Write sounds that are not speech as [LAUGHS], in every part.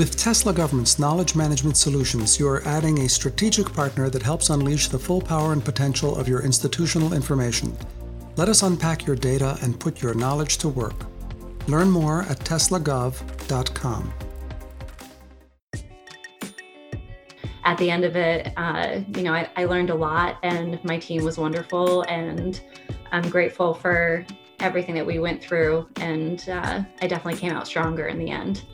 With Tesla Government's knowledge management solutions, you are adding a strategic partner that helps unleash the full power and potential of your institutional information. Let us unpack your data and put your knowledge to work. Learn more at teslagov.com. At the end of it, uh, you know, I, I learned a lot, and my team was wonderful, and I'm grateful for everything that we went through, and uh, I definitely came out stronger in the end.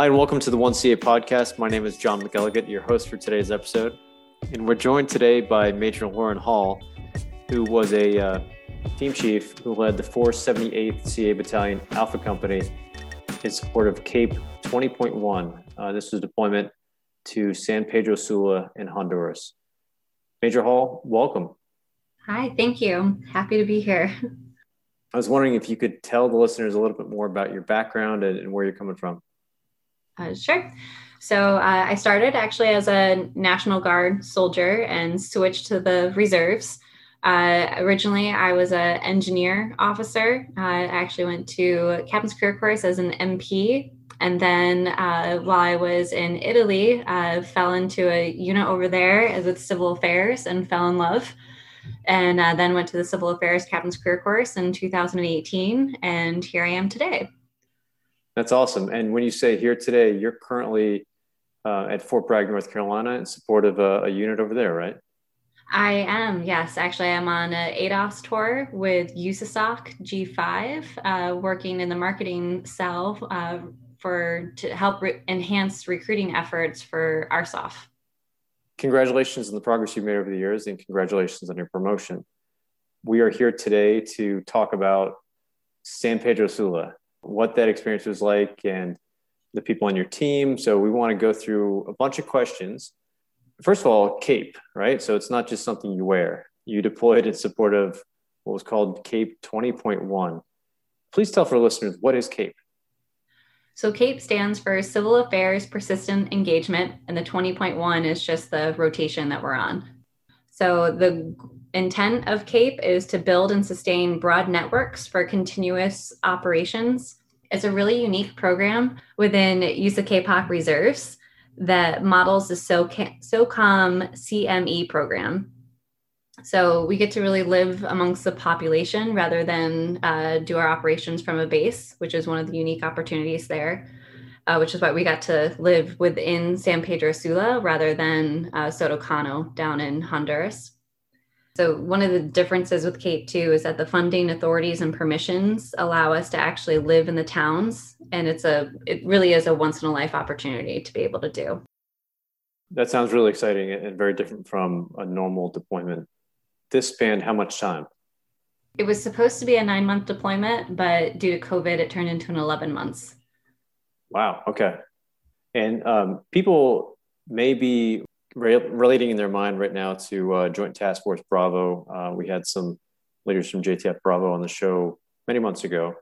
Hi, and welcome to the 1CA podcast. My name is John McElligott, your host for today's episode. And we're joined today by Major Lauren Hall, who was a uh, team chief who led the 478th CA Battalion Alpha Company in support of CAPE 20.1. Uh, this was deployment to San Pedro Sula in Honduras. Major Hall, welcome. Hi, thank you. Happy to be here. I was wondering if you could tell the listeners a little bit more about your background and, and where you're coming from. Uh, sure. So uh, I started actually as a National Guard soldier and switched to the reserves. Uh, originally, I was an engineer officer. I actually went to Captain's Career Course as an MP. And then uh, while I was in Italy, I fell into a unit over there with civil affairs and fell in love. And uh, then went to the Civil Affairs Captain's Career Course in 2018. And here I am today. That's awesome. And when you say here today, you're currently uh, at Fort Bragg, North Carolina, in support of a, a, unit over there, right? I am. Yes, actually, I'm on an ADOS tour with USASOC G5, uh, working in the marketing cell uh, for to help re- enhance recruiting efforts for ARSOF. Congratulations on the progress you've made over the years, and congratulations on your promotion. We are here today to talk about San Pedro Sula, what that experience was like and the people on your team. So we want to go through a bunch of questions. First of all, CAPE, right? So it's not just something you wear. You deployed in support of what was called CAPE 20.1. Please tell for listeners what is CAPE? So CAPE stands for Civil Affairs Persistent Engagement, and the 20.1 is just the rotation that we're on. So the intent of CAPE is to build and sustain broad networks for continuous operations. It's a really unique program within USACAPOC reserves that models the SOCOM CME program. So we get to really live amongst the population rather than uh, do our operations from a base, which is one of the unique opportunities there. Uh, which is why we got to live within San Pedro Sula rather than uh, Soto Cano down in Honduras. So, one of the differences with CAPE too is that the funding authorities and permissions allow us to actually live in the towns. And it's a, it really is a once in a life opportunity to be able to do. That sounds really exciting and very different from a normal deployment. This spanned how much time? It was supposed to be a nine month deployment, but due to COVID, it turned into an 11 months. Wow. Okay. And um, people may be re- relating in their mind right now to uh, Joint Task Force Bravo. Uh, we had some leaders from JTF Bravo on the show many months ago.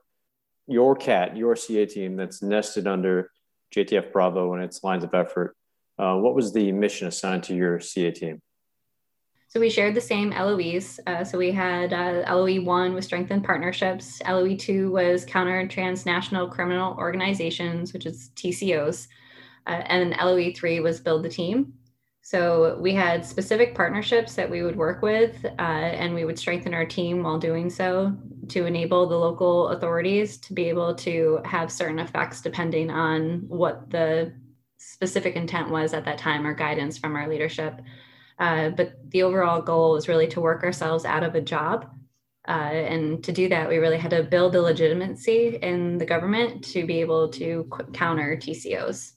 Your CAT, your CA team that's nested under JTF Bravo and its lines of effort, uh, what was the mission assigned to your CA team? So we shared the same LOEs. Uh, so we had uh, LOE one was strengthened partnerships. LOE two was counter transnational criminal organizations, which is TCOs, uh, and LOE three was build the team. So we had specific partnerships that we would work with, uh, and we would strengthen our team while doing so to enable the local authorities to be able to have certain effects depending on what the specific intent was at that time or guidance from our leadership. Uh, but the overall goal was really to work ourselves out of a job. Uh, and to do that, we really had to build the legitimacy in the government to be able to counter TCOs.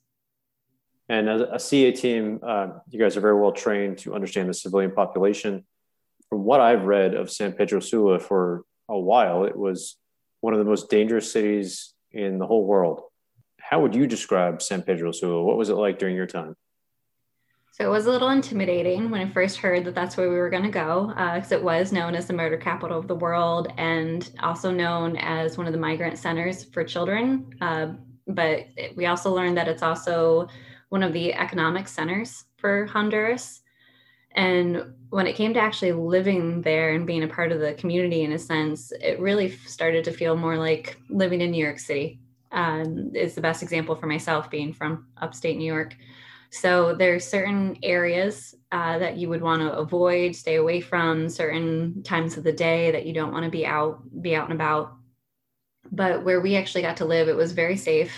And as a CA team, uh, you guys are very well trained to understand the civilian population. From what I've read of San Pedro Sula for a while, it was one of the most dangerous cities in the whole world. How would you describe San Pedro Sula? What was it like during your time? So it was a little intimidating when I first heard that that's where we were going to go, because uh, it was known as the murder capital of the world and also known as one of the migrant centers for children. Uh, but we also learned that it's also one of the economic centers for Honduras. And when it came to actually living there and being a part of the community in a sense, it really started to feel more like living in New York City. um, is the best example for myself being from upstate New York. So there are certain areas uh, that you would want to avoid, stay away from, certain times of the day that you don't want to be out, be out and about. But where we actually got to live, it was very safe.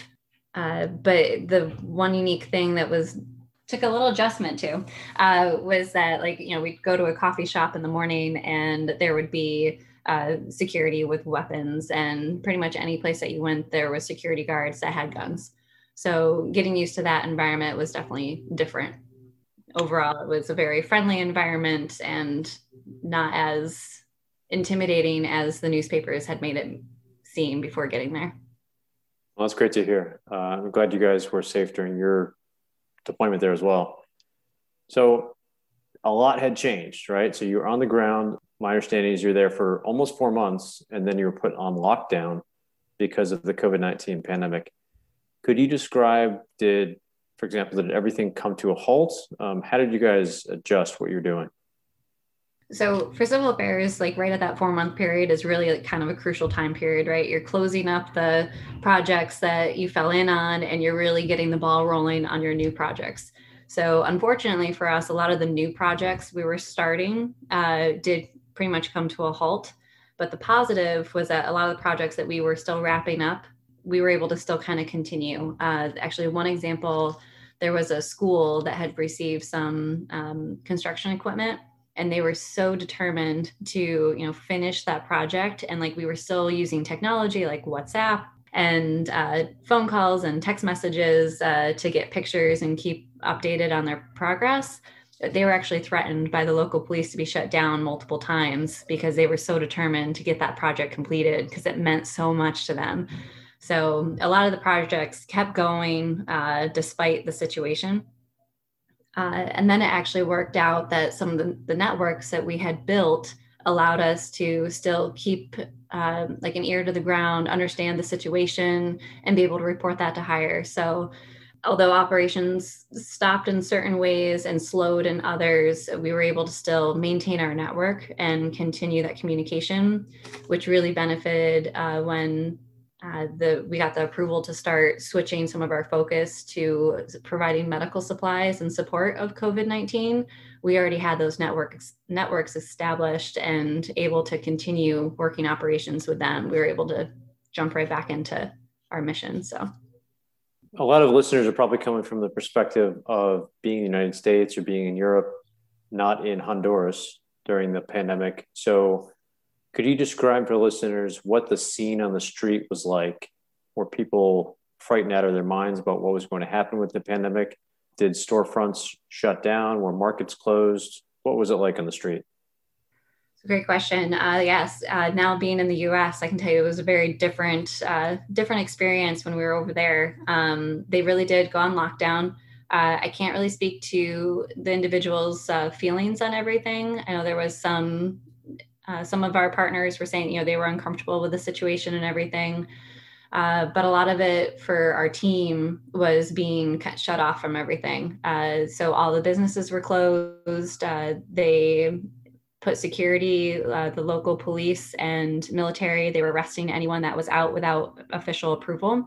Uh, but the one unique thing that was took a little adjustment to uh, was that like you know we'd go to a coffee shop in the morning and there would be uh, security with weapons and pretty much any place that you went there was security guards that had guns. So getting used to that environment was definitely different. Overall it was a very friendly environment and not as intimidating as the newspapers had made it seem before getting there well that's great to hear uh, i'm glad you guys were safe during your deployment there as well. So a lot had changed, right? So you're on the ground. My understanding is you're there for almost four months, and then you were put on lockdown because of the COVID 19 pandemic. Could you describe, did, for example, did everything come to a halt? Um, how did you guys adjust what you're doing? So for civil affairs, like right at that four month period is really like kind of a crucial time period, right? You're closing up the projects that you fell in on and you're really getting the ball rolling on your new projects. So unfortunately for us, a lot of the new projects we were starting uh, did pretty much come to a halt. But the positive was that a lot of the projects that we were still wrapping up, we were able to still kind of continue. Uh, actually, one example, there was a school that had received some um, construction equipment and they were so determined to you know finish that project. And like we were still using technology like whatsapp and uh, phone calls and text messages uh, to get pictures and keep updated on their progress. They were actually threatened by the local police to be shut down multiple times because they were so determined to get that project completed because it meant so much to them. So a lot of the projects kept going uh, despite the situation uh, and then it actually worked out that some of the, the, networks that we had built allowed us to still keep uh, like an ear to the ground, understand the situation, and be able to report that to higher. So, although operations stopped in certain ways and slowed in others, we were able to still maintain our network and continue that communication, which really benefited uh, when uh, the we got the approval to start switching some of our focus to providing medical supplies and support of COVID-19. We already had those networks networks established and able to continue working operations with them. We were able to jump right back into our mission. So a lot of listeners are probably coming from the perspective of being in the United States or being in Europe, not in Honduras during the pandemic. So could you describe for listeners what the scene on the street was like? Were people frightened out of their minds about what was going to happen with the pandemic? Did storefronts shut down? Were markets closed? What was it like on the street? Great question. Uh, yes, uh, now being in the U.S., I can tell you it was a very different, uh, different experience when we were over there. Um, they really did go on lockdown. Uh, I can't really speak to the individual's uh, feelings on everything. I know there was some uh, some of our partners were saying, you know, they were uncomfortable with the situation and everything. Uh, but a lot of it for our team was being shut off from everything. Uh, so all the businesses were closed. Uh, they put security, uh, the local police and military, they were arresting anyone that was out without official approval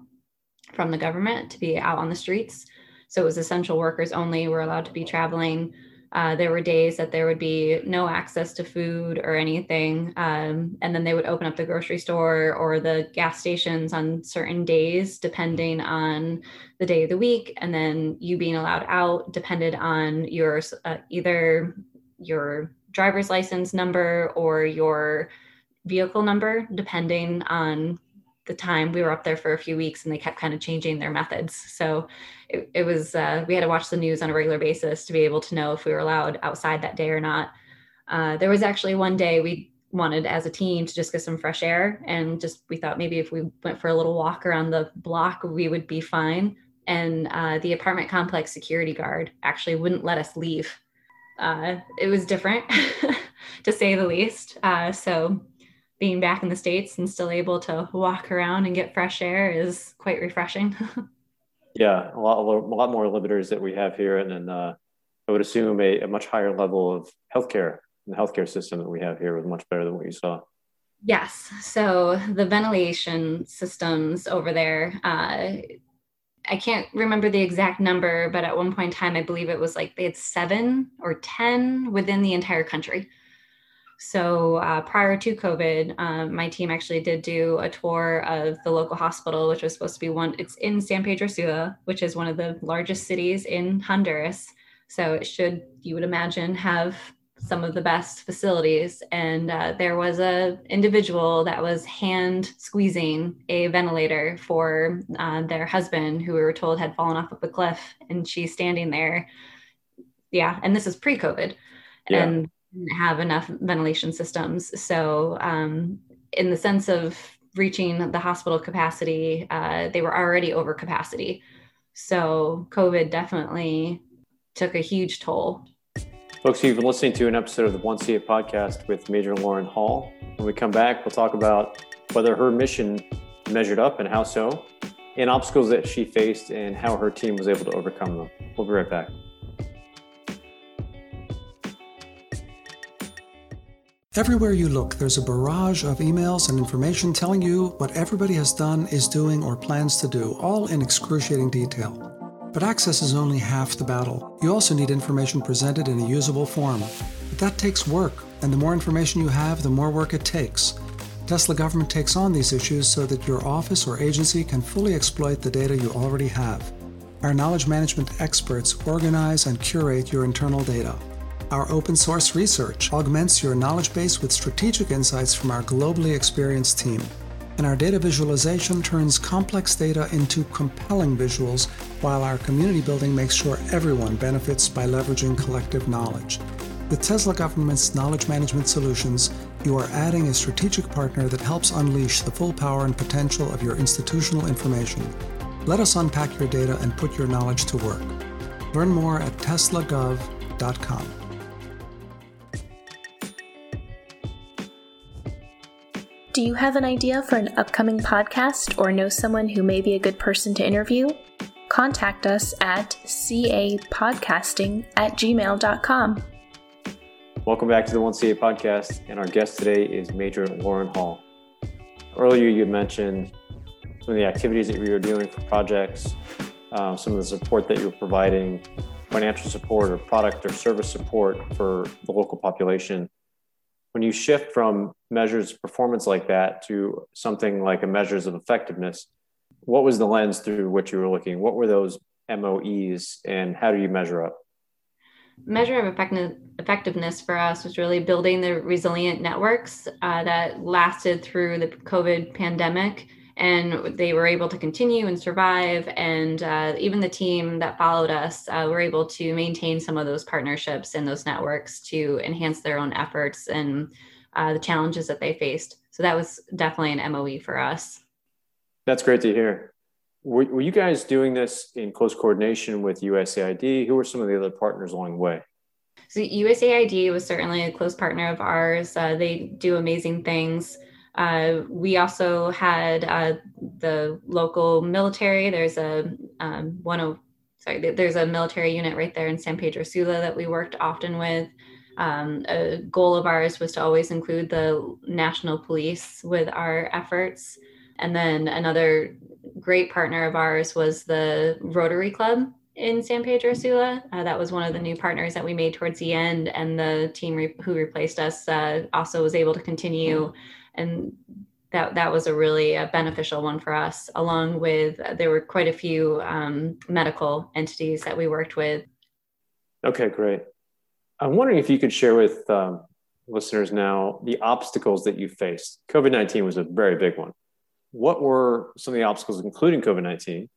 from the government to be out on the streets. So it was essential workers only were allowed to be traveling. Uh, there were days that there would be no access to food or anything. Um, and then they would open up the grocery store or the gas stations on certain days, depending on the day of the week. And then you being allowed out depended on your uh, either your driver's license number or your vehicle number, depending on the time we were up there for a few weeks and they kept kind of changing their methods. So it, it was uh, we had to watch the news on a regular basis to be able to know if we were allowed outside that day or not. Uh, there was actually one day we wanted as a team to just get some fresh air and just we thought maybe if we went for a little walk around the block we would be fine. And uh, the apartment complex security guard actually wouldn't let us leave. Uh, it was different [LAUGHS] to say the least. Uh, so being back in the states and still able to walk around and get fresh air is quite refreshing. [LAUGHS] yeah, a lot, a lot more limiters that we have here, and then uh, I would assume a, a, much higher level of healthcare. The healthcare system that we have here was much better than what you saw. Yes. So the ventilation systems over there, uh, I can't remember the exact number, but at one point in time, I believe it was like they had seven or 10 within the entire country. So uh, prior to COVID, um, my team actually did do a tour of the local hospital, which was supposed to be one. It's in San Pedro Sula, which is one of the largest cities in Honduras. So it should, you would imagine, have some of the best facilities. And uh, there was a individual that was hand squeezing a ventilator for uh, their husband, who we were told had fallen off of a cliff, and she's standing there. Yeah, and this is pre-COVID, yeah. and didn't have enough ventilation systems. So, um, in the sense of reaching the hospital capacity, uh, they were already over capacity. So, COVID definitely took a huge toll. Folks, you've been listening to an episode of the 1CA podcast with Major Lauren Hall. When we come back, we'll talk about whether her mission measured up and how so, and obstacles that she faced and how her team was able to overcome them. We'll be right back. Everywhere you look, there's a barrage of emails and information telling you what everybody has done, is doing, or plans to do, all in excruciating detail. But access is only half the battle. You also need information presented in a usable form. But that takes work, and the more information you have, the more work it takes. Tesla government takes on these issues so that your office or agency can fully exploit the data you already have. Our knowledge management experts organize and curate your internal data. Our open source research augments your knowledge base with strategic insights from our globally experienced team. And our data visualization turns complex data into compelling visuals, while our community building makes sure everyone benefits by leveraging collective knowledge. With Tesla Government's knowledge management solutions, you are adding a strategic partner that helps unleash the full power and potential of your institutional information. Let us unpack your data and put your knowledge to work. Learn more at teslagov.com. Do you have an idea for an upcoming podcast or know someone who may be a good person to interview? Contact us at capodcasting at gmail.com. Welcome back to the 1CA podcast, and our guest today is Major Lauren Hall. Earlier, you mentioned some of the activities that you were doing for projects, uh, some of the support that you were providing, financial support or product or service support for the local population when you shift from measures of performance like that to something like a measures of effectiveness, what was the lens through which you were looking? What were those MOEs and how do you measure up? Measure of effectiveness for us was really building the resilient networks uh, that lasted through the COVID pandemic and they were able to continue and survive. And uh, even the team that followed us uh, were able to maintain some of those partnerships and those networks to enhance their own efforts and uh, the challenges that they faced. So that was definitely an MOE for us. That's great to hear. Were, were you guys doing this in close coordination with USAID? Who were some of the other partners along the way? So USAID was certainly a close partner of ours. Uh, they do amazing things. Uh, we also had uh, the local military. There's a um, one of sorry, there's a military unit right there in San Pedro Sula that we worked often with. Um, a goal of ours was to always include the national police with our efforts. And then another great partner of ours was the Rotary Club in San Pedro Sula. Uh, that was one of the new partners that we made towards the end, and the team re- who replaced us uh, also was able to continue and that that was a really uh, beneficial one for us. Along with uh, there were quite a few um, medical entities that we worked with. Okay, great. I'm wondering if you could share with um, listeners now the obstacles that you faced. COVID 19 was a very big one. What were some of the obstacles, including COVID 19,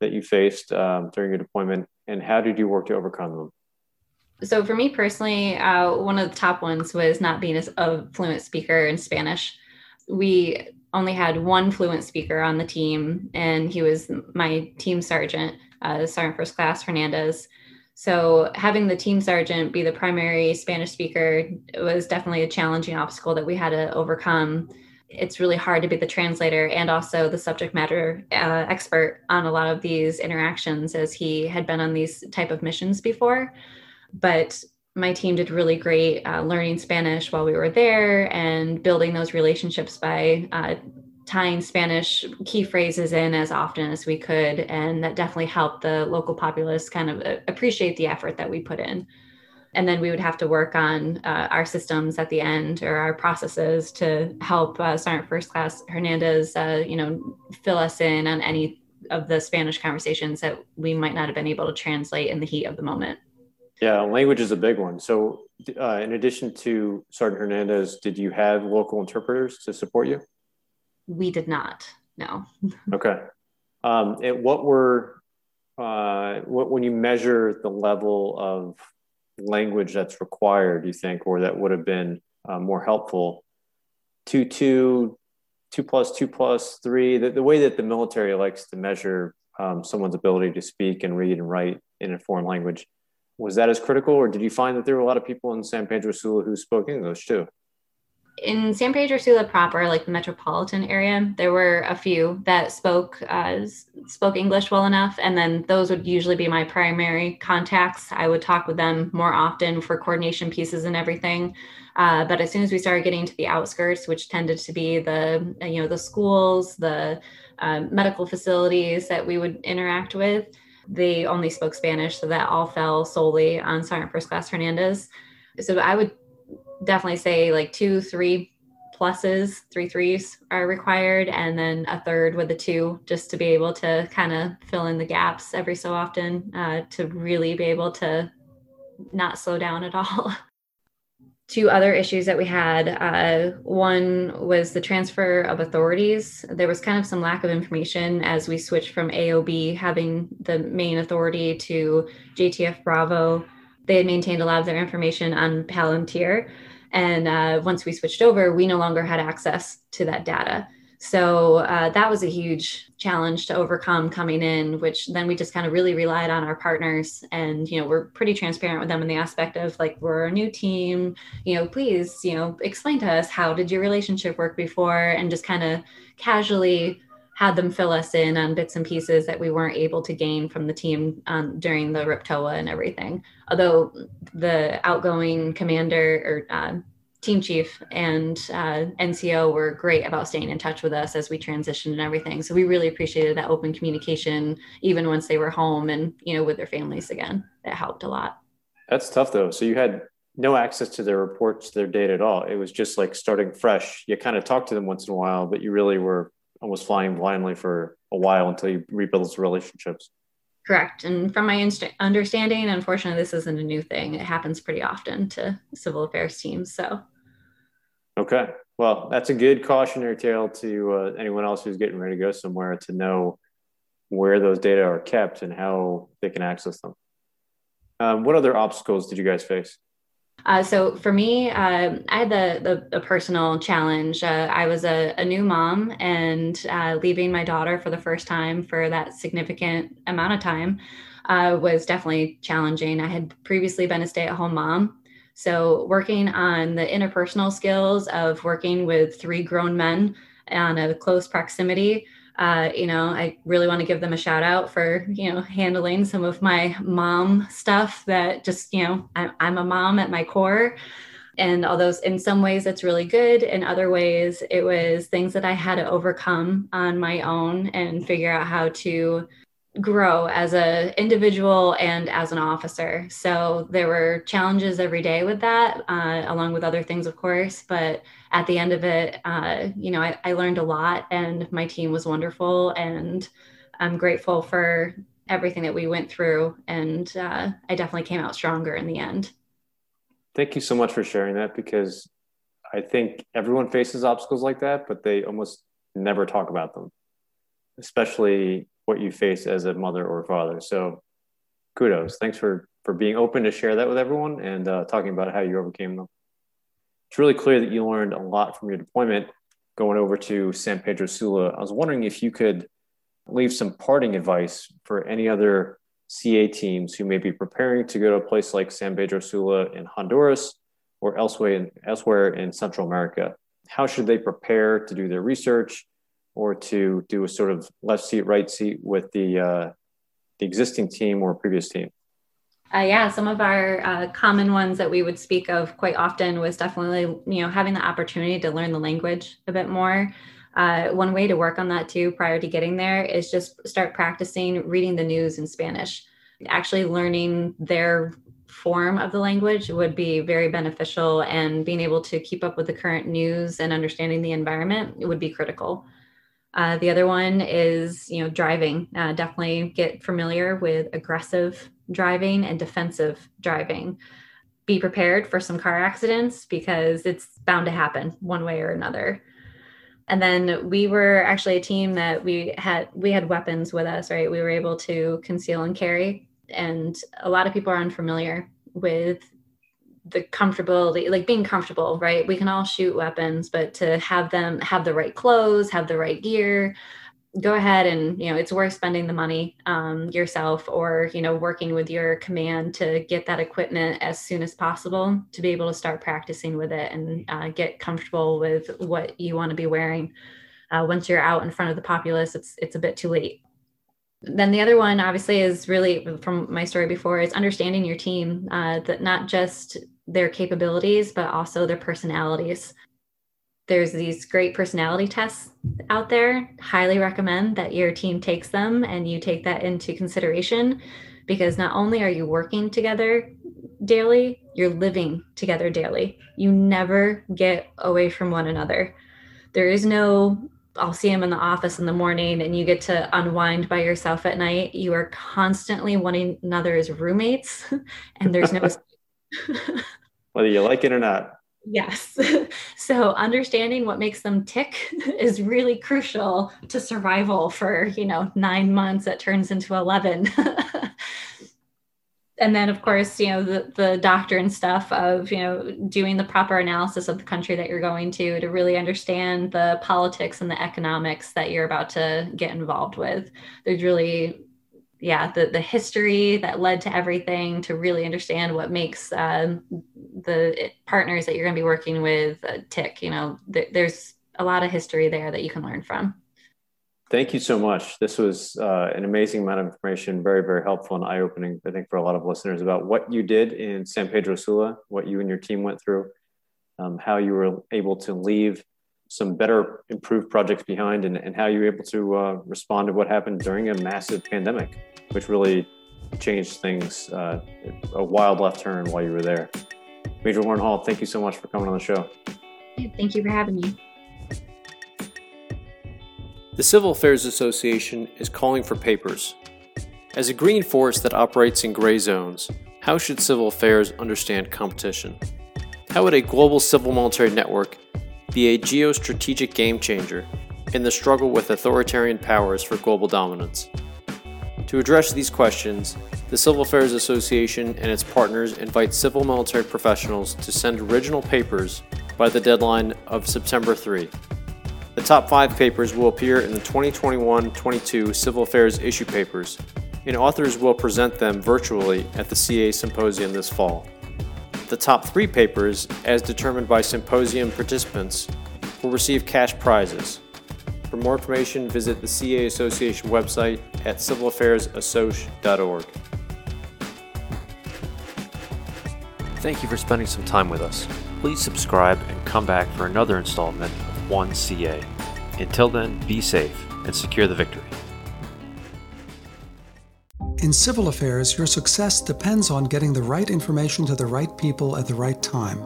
that you faced um, during your deployment, and how did you work to overcome them? So for me personally, uh, one of the top ones was not being a fluent speaker in Spanish. We only had one fluent speaker on the team, and he was my team sergeant, uh, Sergeant First Class Hernandez. So having the team sergeant be the primary Spanish speaker was definitely a challenging obstacle that we had to overcome. It's really hard to be the translator and also the subject matter uh, expert on a lot of these interactions, as he had been on these type of missions before but my team did really great uh, learning Spanish while we were there and building those relationships by uh, tying Spanish key phrases in as often as we could. And that definitely helped the local populace kind of uh, appreciate the effort that we put in. And then we would have to work on uh, our systems at the end or our processes to help uh, Sergeant First Class Hernandez, uh, you know, fill us in on any of the Spanish conversations that we might not have been able to translate in the heat of the moment. Yeah, language is a big one. So, uh, in addition to Sergeant Hernandez, did you have local interpreters to support you? We did not. No. [LAUGHS] okay. Um, and what were uh, what, when you measure the level of language that's required, do you think, or that would have been uh, more helpful? Two, two, two plus, two plus three. The, the way that the military likes to measure um, someone's ability to speak and read and write in a foreign language was that as critical, or did you find that there were a lot of people in San Pedro Sula who spoke English too? In San Pedro Sula proper, like the metropolitan area, there were a few that spoke uh, spoke English well enough, and then those would usually be my primary contacts. I would talk with them more often for coordination pieces and everything. Uh, but as soon as we started getting to the outskirts, which tended to be the you know the schools, the uh, medical facilities that we would interact with, they only spoke Spanish, so that all fell solely on Sergeant First Class Hernandez. So I would definitely say like two, three pluses, three threes are required, and then a third with the two, just to be able to kind of fill in the gaps every so often uh, to really be able to not slow down at all. [LAUGHS] two other issues that we had. Uh, one was the transfer of authorities. There was kind of some lack of information as we switched from AOB having the main authority to JTF Bravo. They had maintained a lot of their information on Palantir. And uh, once we switched over, we no longer had access to that data. So uh, that was a huge challenge to overcome coming in, which then we just kind of really relied on our partners. And, you know, we're pretty transparent with them in the aspect of like, we're a new team, you know, please, you know, explain to us how did your relationship work before? And just kind of casually had them fill us in on bits and pieces that we weren't able to gain from the team um, during the RIPTOA and everything. Although the outgoing commander or uh, team chief and uh, NCO were great about staying in touch with us as we transitioned and everything. So we really appreciated that open communication, even once they were home and you know with their families again. That helped a lot. That's tough though. So you had no access to their reports, their data at all. It was just like starting fresh. You kind of talked to them once in a while, but you really were almost flying blindly for a while until you rebuild those relationships. Correct. And from my inst- understanding, unfortunately, this isn't a new thing. It happens pretty often to civil affairs teams. So Okay. Well, that's a good cautionary tale to uh, anyone else who's getting ready to go somewhere to know where those data are kept and how they can access them. Um, what other obstacles did you guys face? Uh, so for me, uh, I had the, the, personal challenge. Uh, I was a, a, new mom and uh, leaving my daughter for the first time for that significant amount of time uh, was definitely challenging. I had previously been a stay at home mom so, working on the interpersonal skills of working with three grown men on a close proximity. Uh, you know, I really want to give them a shout out for, you know, handling some of my mom stuff that just, you know, I'm, I'm a mom at my core. And although in some ways that's really good, in other ways it was things that I had to overcome on my own and figure out how to grow as an individual and as an officer. So there were challenges every day with that, uh, along with other things, of course. But at the end of it, uh, you know, I, I, learned a lot, and my team was wonderful, and I'm grateful for everything that we went through. And uh, I definitely came out stronger in the end. Thank you so much for sharing that because I think everyone faces obstacles like that, but they almost never talk about them, especially what you face as a mother or father. So kudos. Thanks for for being open to share that with everyone and uh, talking about how you overcame them. It's really clear that you learned a lot from your deployment going over to San Pedro Sula. I was wondering if you could leave some parting advice for any other CA teams who may be preparing to go to a place like San Pedro Sula in Honduras or elsewhere in, elsewhere in Central America. How should they prepare to do their research? Or to do a sort of left seat, right seat with the uh, the existing team or previous team? Uh, yeah, some of our uh, common ones that we would speak of quite often was definitely, you know, having the opportunity to learn the language a bit more. Uh, one way to work on that too, prior to getting there, is just start practicing reading the news in Spanish. Actually, learning their form of the language would be very beneficial, and being able to keep up with the current news and understanding the environment would be critical. Uh, the other one is, you know, driving. Uh, definitely get familiar with aggressive driving and defensive driving. Be prepared for some car accidents because it's bound to happen one way or another. And then we were actually a team that we had we had weapons with us, right? We were able to conceal and carry, and a lot of people are unfamiliar with the comfortability like being comfortable right? We can all shoot weapons but to have them have the right clothes have the right gear go ahead and you know it's worth spending the money um, yourself or you know working with your command to get that equipment as soon as possible to be able to start practicing with it and uh, get comfortable with what you want to be wearing. Uh, once you're out in front of the populace it's it's a bit too late then the other one obviously is really from my story before is understanding your team uh, that not just their capabilities, but also their personalities. There's these great personality tests out there. Highly recommend that your team takes them and you take that into consideration because not only are you working together daily, you're living together daily. You never get away from one another. There is no, I'll see him in the office in the morning and you get to unwind by yourself at night. You are constantly one another's roommates [LAUGHS] and there's no [LAUGHS] Whether you like it or not. Yes. [LAUGHS] So understanding what makes them tick is really crucial to survival for, you know, nine months that turns into 11. And then of course, you know, the, the doctrine stuff of, you know, doing the proper analysis of the country that you're going to, to really understand the politics and the economics that you're about to get involved with. There's really yeah the the history that led to everything to really understand what makes um, the partners that you're going to be working with uh, tick you know th- there's a lot of history there that you can learn from thank you so much this was uh, an amazing amount of information very very helpful and eye-opening i think for a lot of listeners about what you did in san pedro sula what you and your team went through um, how you were able to leave some better improved projects behind and, and how you were able to uh, respond to what happened during a massive pandemic, which really changed things uh, a wild left turn while you were there. Major Lauren Hall, thank you so much for coming on the show. Thank you for having me. The Civil Affairs Association is calling for papers. As a green force that operates in gray zones, how should civil affairs understand competition? How would a global civil military network be a geostrategic game changer in the struggle with authoritarian powers for global dominance. To address these questions, the Civil Affairs Association and its partners invite civil military professionals to send original papers by the deadline of September 3. The top five papers will appear in the 2021 22 Civil Affairs issue papers, and authors will present them virtually at the CA Symposium this fall. The top three papers, as determined by symposium participants, will receive cash prizes. For more information, visit the CA Association website at civilaffairsassoc.org. Thank you for spending some time with us. Please subscribe and come back for another installment 1CA. Until then, be safe and secure the victory. In civil affairs, your success depends on getting the right information to the right people at the right time.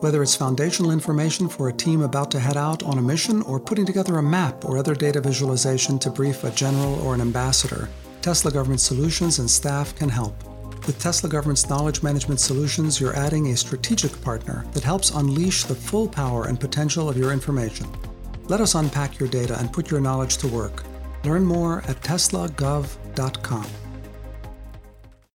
Whether it's foundational information for a team about to head out on a mission or putting together a map or other data visualization to brief a general or an ambassador, Tesla Government Solutions and staff can help. With Tesla Government's knowledge management solutions, you're adding a strategic partner that helps unleash the full power and potential of your information. Let us unpack your data and put your knowledge to work. Learn more at teslagov.com.